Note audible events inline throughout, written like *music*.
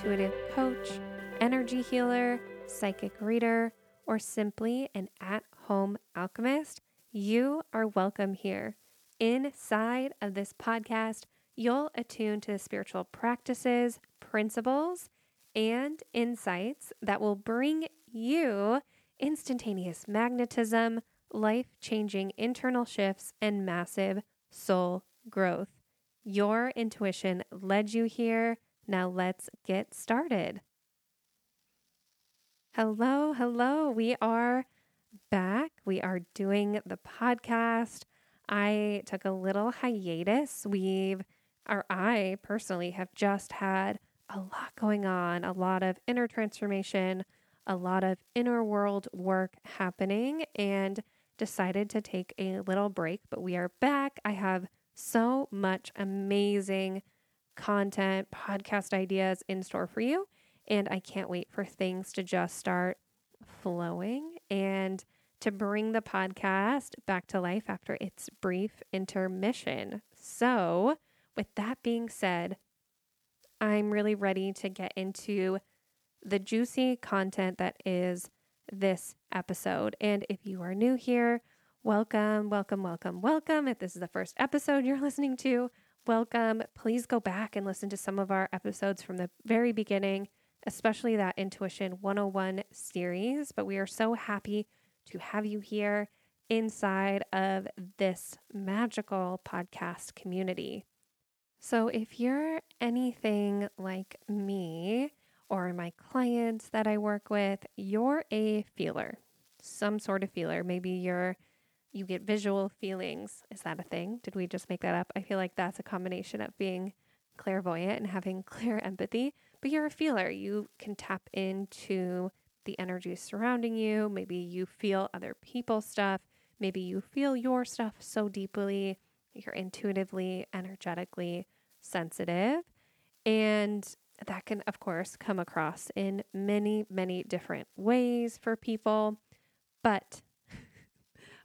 intuitive coach, energy healer, psychic reader, or simply an at home alchemist, you are welcome here. Inside of this podcast, you'll attune to the spiritual practices, principles, and insights that will bring you instantaneous magnetism, life changing internal shifts, and massive soul growth. Your intuition led you here. Now let's get started. Hello, hello. We are back. We are doing the podcast. I took a little hiatus. We've, or I personally have just had a lot going on, a lot of inner transformation, a lot of inner world work happening, and decided to take a little break. But we are back. I have so much amazing content, podcast ideas in store for you. And I can't wait for things to just start flowing and to bring the podcast back to life after its brief intermission. So, with that being said, I'm really ready to get into the juicy content that is this episode. And if you are new here, welcome, welcome, welcome, welcome. If this is the first episode you're listening to, welcome. Please go back and listen to some of our episodes from the very beginning, especially that Intuition 101 series. But we are so happy to have you here inside of this magical podcast community. So, if you're anything like me or my clients that I work with, you're a feeler, some sort of feeler. Maybe you're you get visual feelings. Is that a thing? Did we just make that up? I feel like that's a combination of being clairvoyant and having *laughs* clairempathy, but you're a feeler. You can tap into the energy surrounding you. Maybe you feel other people's stuff. Maybe you feel your stuff so deeply you're intuitively, energetically sensitive. And that can, of course, come across in many, many different ways for people. But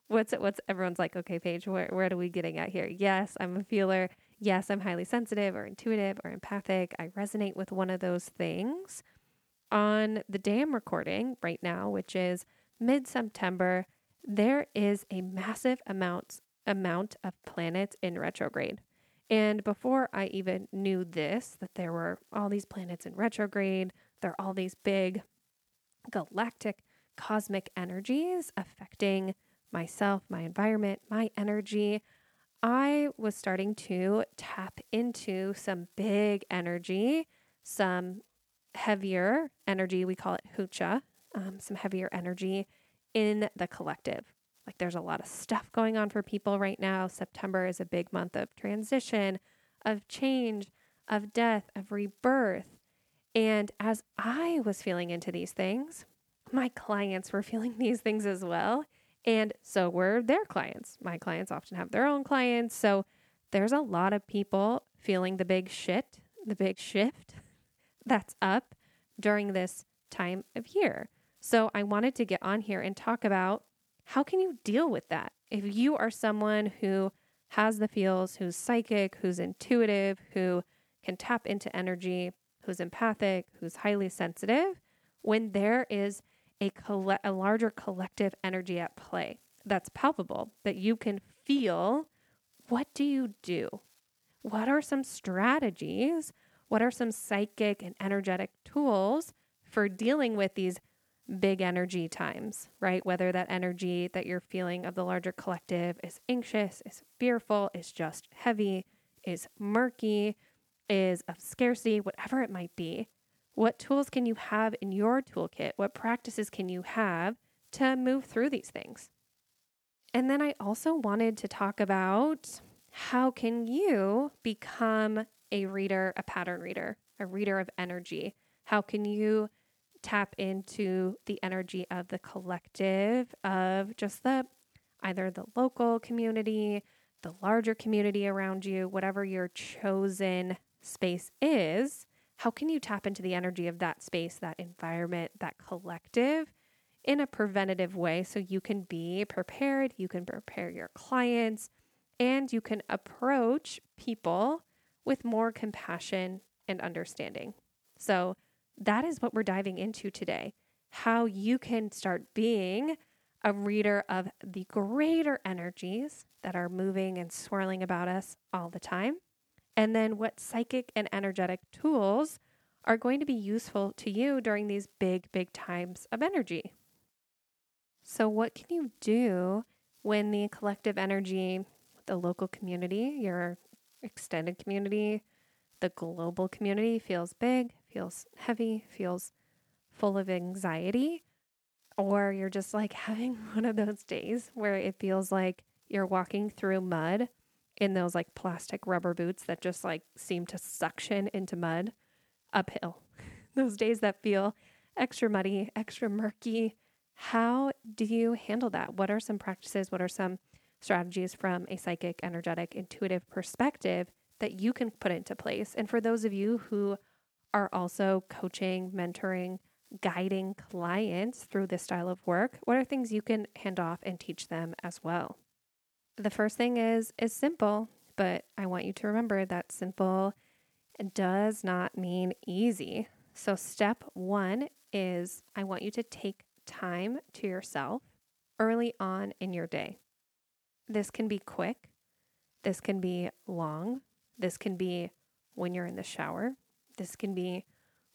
what's it? What's everyone's like, okay, Paige, where, where are we getting at here? Yes, I'm a feeler. Yes, I'm highly sensitive or intuitive or empathic. I resonate with one of those things. On the day I'm recording right now, which is mid September, there is a massive amount amount of planets in retrograde. And before I even knew this, that there were all these planets in retrograde, there are all these big galactic cosmic energies affecting myself, my environment, my energy. I was starting to tap into some big energy, some heavier energy. We call it hucha, um, some heavier energy in the collective. Like there's a lot of stuff going on for people right now. September is a big month of transition, of change, of death, of rebirth. And as I was feeling into these things, my clients were *laughs* feeling these things as well. And so were their clients. My clients often have their own clients. So there's a lot of people feeling the big shit, the big shift *laughs* that's up during this time of year. So I wanted to get on here and talk about how can you deal with that? If you are someone who has the feels, who's psychic, who's intuitive, who can tap into energy, who's empathic, who's highly sensitive, when there is a, coll- a larger collective energy at play that's palpable, that you can feel, what do you do? What are some strategies? What are some psychic and energetic tools for dealing with these big energy times, right? Whether that energy that you're feeling of the larger collective is anxious, is fearful, is just heavy, is murky, is of scarcity, whatever it might be. What tools can you have in your toolkit? What practices can you have to move through these things? And then I also wanted to talk about how can you become a reader, a pattern reader, a reader of energy? How can you tap into the energy of the collective, of just the either the local community, the larger community around you, whatever your chosen space is, how can you tap into the energy of that space, that environment, that collective in a preventative way so you can be prepared, you can prepare your clients, and you can approach people with more compassion and understanding. So, that is what we're diving into today how you can start being a reader of the greater energies that are moving and swirling about us all the time. And then what psychic and energetic tools are going to be useful to you during these big, big times of energy. So, what can you do when the collective energy, the local community, your extended community, the global community feels big, feels heavy, feels full of anxiety? Or you're just like *laughs* having one of those days where it feels like you're walking through mud in those like plastic rubber boots that just like seem to suction into mud uphill. *laughs* those days that feel extra muddy, extra murky. How do you handle that? What are some practices? What are some strategies from a psychic, energetic, intuitive perspective that you can put into place? And for those of you who are also coaching, mentoring, guiding clients through this style of work, what are things you can hand off and teach them as well? The first thing is is simple, but I want you to remember that simple does not mean easy. So step 1 is I want you to take time to yourself early on in your day. This can be quick. This can be long. This can be when you're in the shower. This can be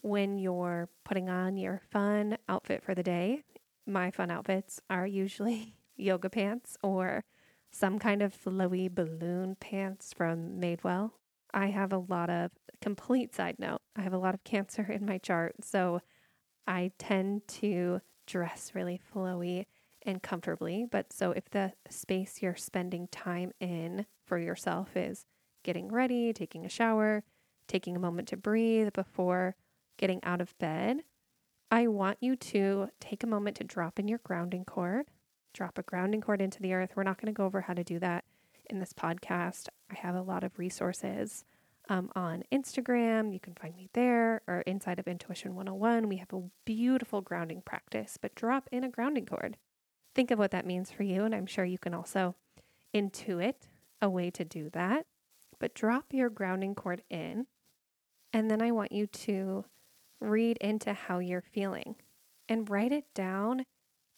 when you're putting on your fun outfit for the day. My fun outfits are usually *laughs* yoga pants or some kind of flowy balloon pants from Madewell. I have a lot of complete side note. I have a lot of cancer in my chart, so I tend to dress really flowy and comfortably. But so if the space you're spending time in for yourself is getting ready, taking a shower, taking a moment to breathe before getting out of bed, I want you to take a moment to drop in your grounding cord, drop a grounding cord into the earth. We're not going to go over how to do that in this podcast. I have a lot of resources um, on Instagram. You can find me there or inside of Intuition 101. We have a beautiful grounding practice, but drop in a grounding cord. Think of what that means for you, and I'm sure you can also intuit a way to do that. But drop your grounding cord in, and then I want you to read into how you're feeling and write it down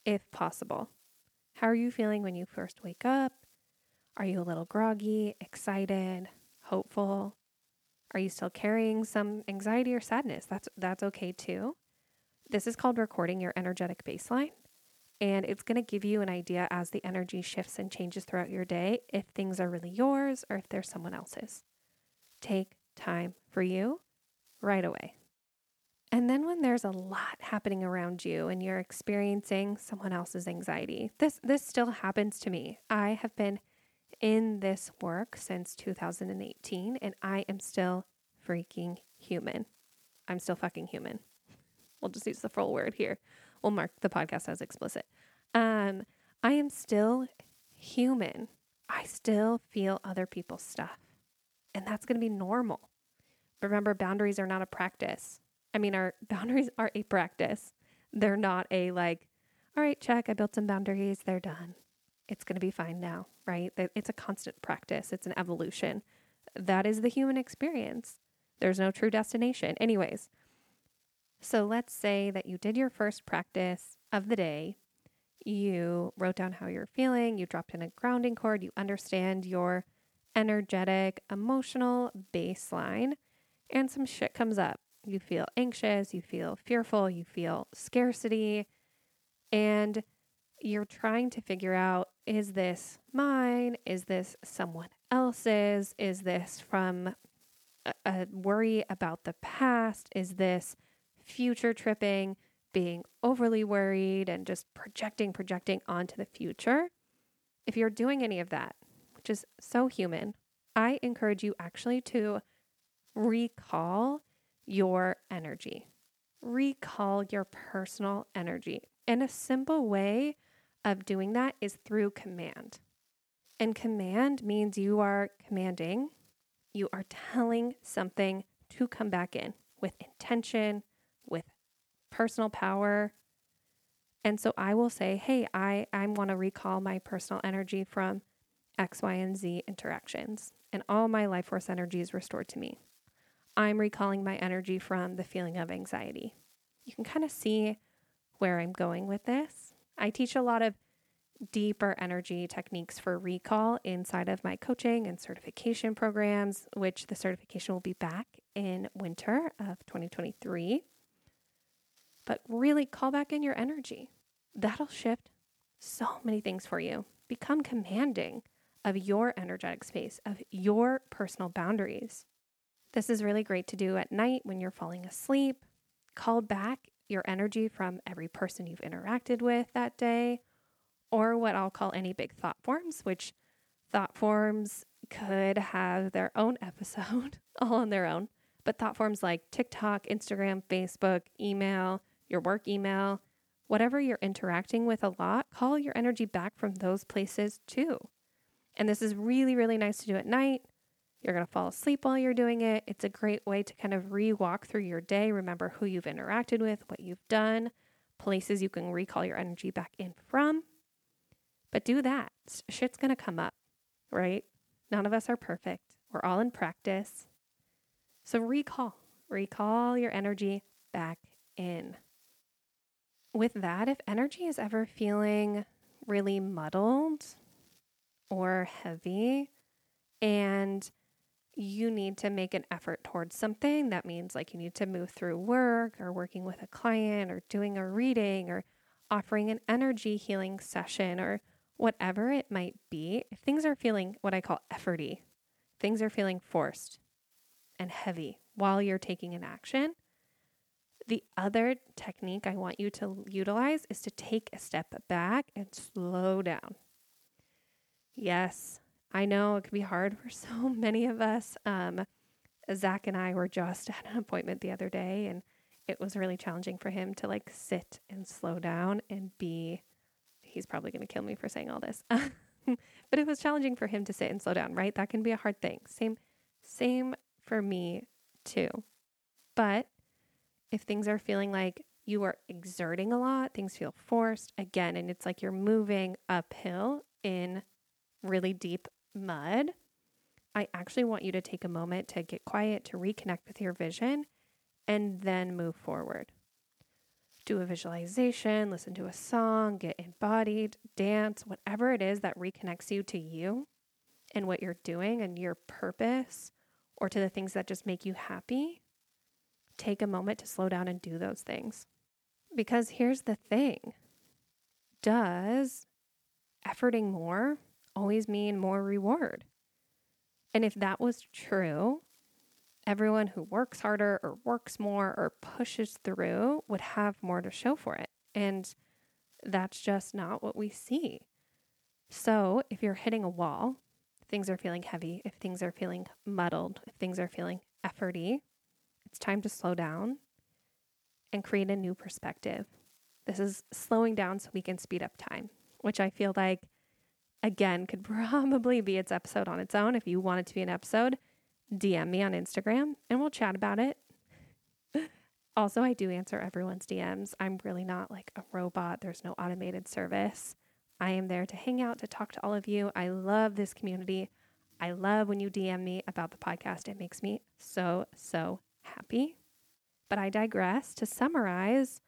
if possible. How are you feeling when you first wake up? Are you a little groggy, excited, hopeful? Are you still carrying some anxiety or sadness? That's that's okay too. This is called recording your energetic baseline. And it's going to give you an idea as the energy shifts and changes throughout your day if things are really yours or if they're someone else's. Take time for you right away. And then when there's a lot happening around you and you're experiencing someone else's anxiety, this this still happens to me. I have been in this work since 2018 and I am still freaking human. I'm still fucking human. We'll just use the full word here. We'll mark the podcast as explicit. Um, I am still human. I still feel other people's stuff. And that's going to be normal. Remember, boundaries are not a practice. I mean, our *laughs* boundaries are a practice. They're not a like, all right, check, I built some boundaries, they're done. It's going to be fine now, right? It's a constant practice, it's an evolution. That is the human experience. There's no true destination. Anyways, so let's say that you did your first practice of the day. You wrote down how you're feeling, you dropped in a grounding cord, you understand your energetic, emotional baseline, and some shit comes up you feel anxious, you feel fearful, you feel scarcity, and you're trying to figure out is this mine? Is this someone else's? Is this from a, worry about the past? Is this future tripping, being overly worried and just projecting, projecting onto the future? If you're doing any of that, which is so human, I encourage you actually to recall your energy. Recall your personal energy. And a simple way of doing that is through command. And command means you are commanding, you are telling something to come back in with intention, with personal power. And so I will say, hey, I, I want to recall my personal energy from X, Y, and Z interactions, and all my life force energy is restored to me. I'm recalling my energy from the feeling of anxiety. You can kind of see where I'm going with this. I teach a lot of deeper energy techniques for recall inside of my coaching and certification programs, which the certification will be back in winter of 2023. But really call back in your energy. That'll shift so many things for you. Become commanding of your energetic space, of your personal boundaries. This is really great to do at night when you're falling asleep. Call back your energy from every person you've interacted with that day, or what I'll call any big thought forms, which thought forms could have their own episode *laughs* all on their own. But thought forms like TikTok, Instagram, Facebook, email, your work email, whatever you're interacting with a lot, call your energy back from those places too. And this is really, really nice to do at night. You're going to fall asleep while you're doing it. It's a great way to kind of re walk through your day, remember who you've interacted with, what you've done, places you can recall your energy back in from. But do that. Shit's going to come up, right? None of us are perfect. We're all in practice. So recall, recall your energy back in. With that, if energy is ever feeling really muddled or heavy and you need to make an effort towards something. That means like you need to move through work or working with a client or doing a reading or offering an energy healing session or whatever it might be. If things are feeling what I call efforty, things are feeling forced and heavy while you're taking an action. The other technique I want you to utilize is to take a step back and slow down. Yes, I know it can be hard for *laughs* so many of us. Um, Zach and I were just *laughs* at an appointment the other day, and it was really challenging for him to like sit and slow down and be. He's probably going to kill me for saying all this, *laughs* but it was challenging for him to sit and slow down. Right? That can be a hard thing. Same, same for me too. But if things are feeling like you are exerting a lot, things feel forced again, and it's like you're moving uphill in really deep mud, I actually want you to take a moment to get quiet, to reconnect with your vision, and then move forward. Do a visualization, listen to a song, get embodied, dance, whatever it is that reconnects you to you and what you're doing and your purpose, or to the things that just make you happy. Take a moment to slow down and do those things. Because here's the thing does efforting more always mean more reward. And if that was true, everyone who works harder or works more or pushes through would have more to show for it. And that's just not what we see. So if you're hitting a wall, things are feeling heavy, if things are feeling muddled, if things are feeling efforty, it's time to slow down and create a new perspective. This is slowing down so we can speed up time, which I feel like again could *laughs* probably be its episode on its own. If you want it to be an episode, DM me on Instagram and we'll chat about it. *laughs* also, I do answer everyone's DMs. I'm really not like a robot, there's no automated service. I am there to hang out, to talk to all of you. I love this community. I love when you DM me about the podcast. It makes me so, so happy. But I digress. To summarize,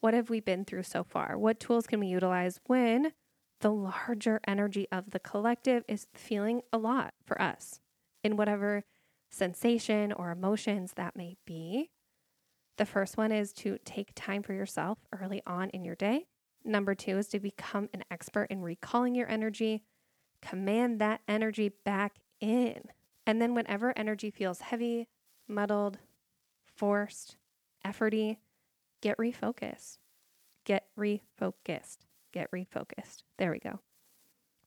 what have we been through so far? What tools can we utilize when the larger energy of the collective is feeling a lot for us in whatever sensation or emotions that may be. The first one is to take time for yourself early on in your day. Number two is to become an expert in recalling your energy, command that energy back in. And then, whenever energy feels heavy, muddled, forced, efforty, get refocused. Get refocused get refocused. There we go.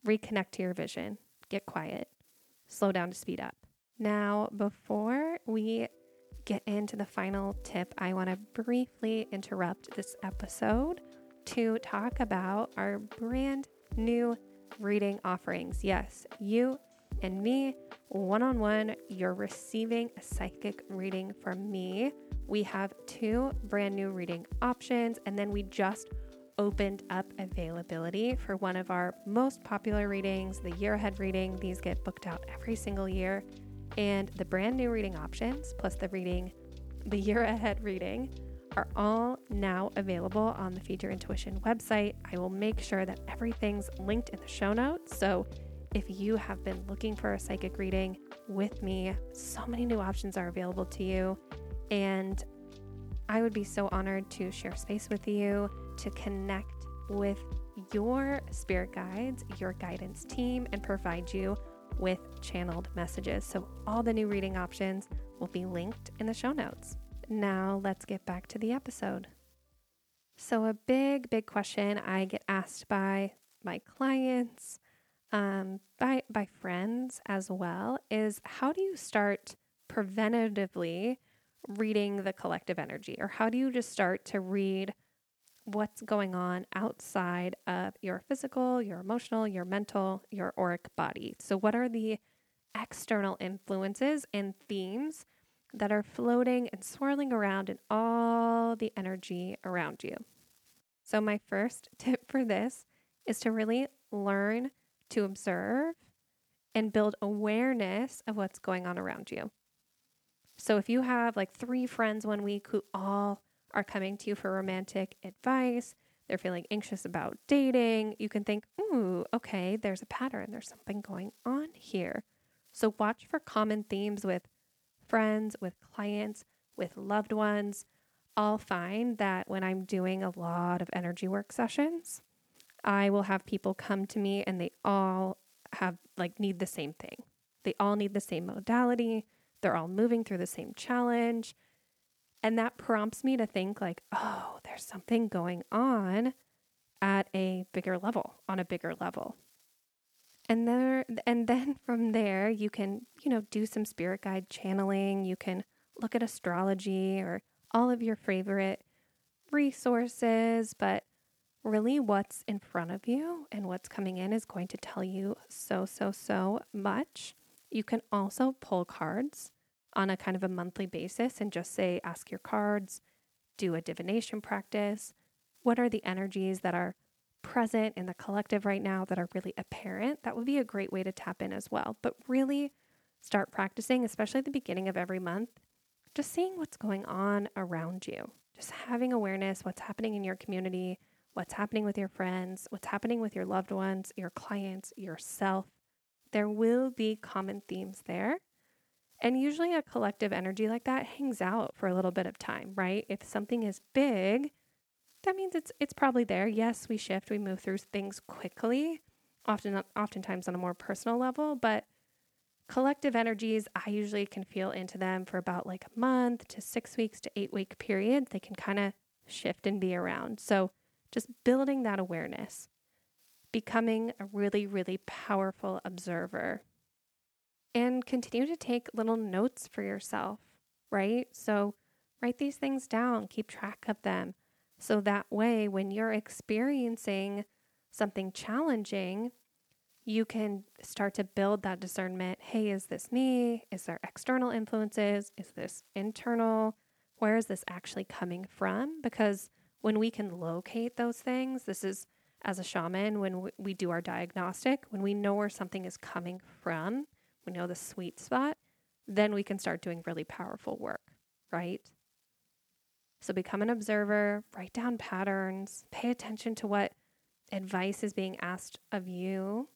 Reconnect to your vision, get quiet, slow down to speed up. Now, before we get into the final tip, I want to briefly interrupt this episode to talk about our brand new reading offerings. Yes, you and me, one on one, you're receiving a psychic reading from me. We have two brand new reading options, and then we just opened up availability for one of our most popular readings, the year ahead reading. These get booked out every single year. And the brand new reading options, plus the reading, the *laughs* year ahead reading, are all now available on the Feed Your Intuition website. I will make sure that everything's linked in the show notes. So if you have been looking for a psychic reading with me, so many new options are available to you. And I would be so honored to share space with you, to connect with your spirit guides, your guidance team, and provide you with channeled messages. So, all the new reading options will be linked in the show notes. Now, let's get back to the episode. So, a big, big question I get asked by my clients, um, by, by friends as well, is how do you start preventatively reading the collective energy? Or how do you just start to read what's going on outside of your physical, your emotional, your mental, your auric body? So, what are the external influences and themes that are floating and swirling around in all the energy around you? So, my first *laughs* tip for this is to really learn to observe and build awareness of what's going on around you. So if you have like three friends one week who all are coming to you for romantic advice, they're feeling anxious about dating, you can think, ooh, okay, there's a pattern. There's something going on here. So watch for common themes with friends, with clients, with loved ones. I'll find that when I'm doing a lot of energy work sessions, I will have people come to me and they all have like need the same thing. They all need the same modality. They're all moving through the same challenge. And that prompts me to think like, oh, there's something going on at a bigger level, on a bigger level. And there and then *laughs* from there you can, you know, do some spirit guide channeling, you can look at astrology or all of your favorite resources, but really what's in front of you and what's coming in is going to tell you so, so, so much. You can also pull cards on a kind of a monthly basis and just say, ask your cards, do a divination practice. What are the energies that are present in the collective right now that are really apparent? That would be a great way to tap in as well. But really start practicing, especially at the beginning of every month, just seeing what's going on around you, just having awareness, what's happening in your community what's happening with your friends, what's happening with your loved ones, your clients, yourself. There will be common themes there. And usually a collective energy like that hangs out for a little bit of time, right? If something is big, that means it's it's probably there. Yes, we shift, we move through things quickly, often oftentimes on a more personal level, but collective energies, I usually can feel into them for about like a month to 6 weeks to 8 week period. They can kind of shift and be around. So just building that awareness, becoming a really, really powerful observer. And continue to take little notes for yourself, right? So write these things down, keep track of them. So that way, when you're experiencing something challenging, you can start to build that discernment. Hey, is this me? Is there external influences? Is this internal? Where is this actually coming from? Because when we can locate those things, this is as a shaman, when we do our diagnostic, when we know where something is coming from, we know the sweet spot, then we can start doing really powerful work, right? So become an observer, write down patterns, pay attention to what advice is being asked of you,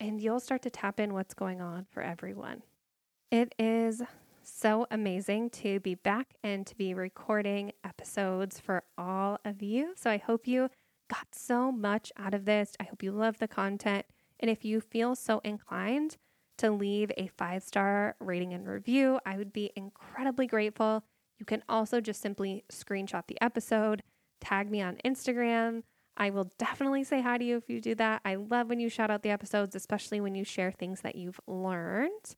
and you'll start to tap in what's going on for everyone. It is so amazing to be back and to be recording episodes for all of you. So I hope you got so much out of this. I hope you love the content. And if you feel so inclined to leave a five star rating and review, I would be incredibly grateful. You can also just simply screenshot the episode, tag me on Instagram. I will definitely say hi to you if you do that. I love when you shout out the episodes, especially when you share things that you've learned.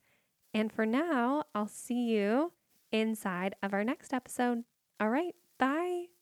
And for now, I'll see you inside of our next episode. All right, bye.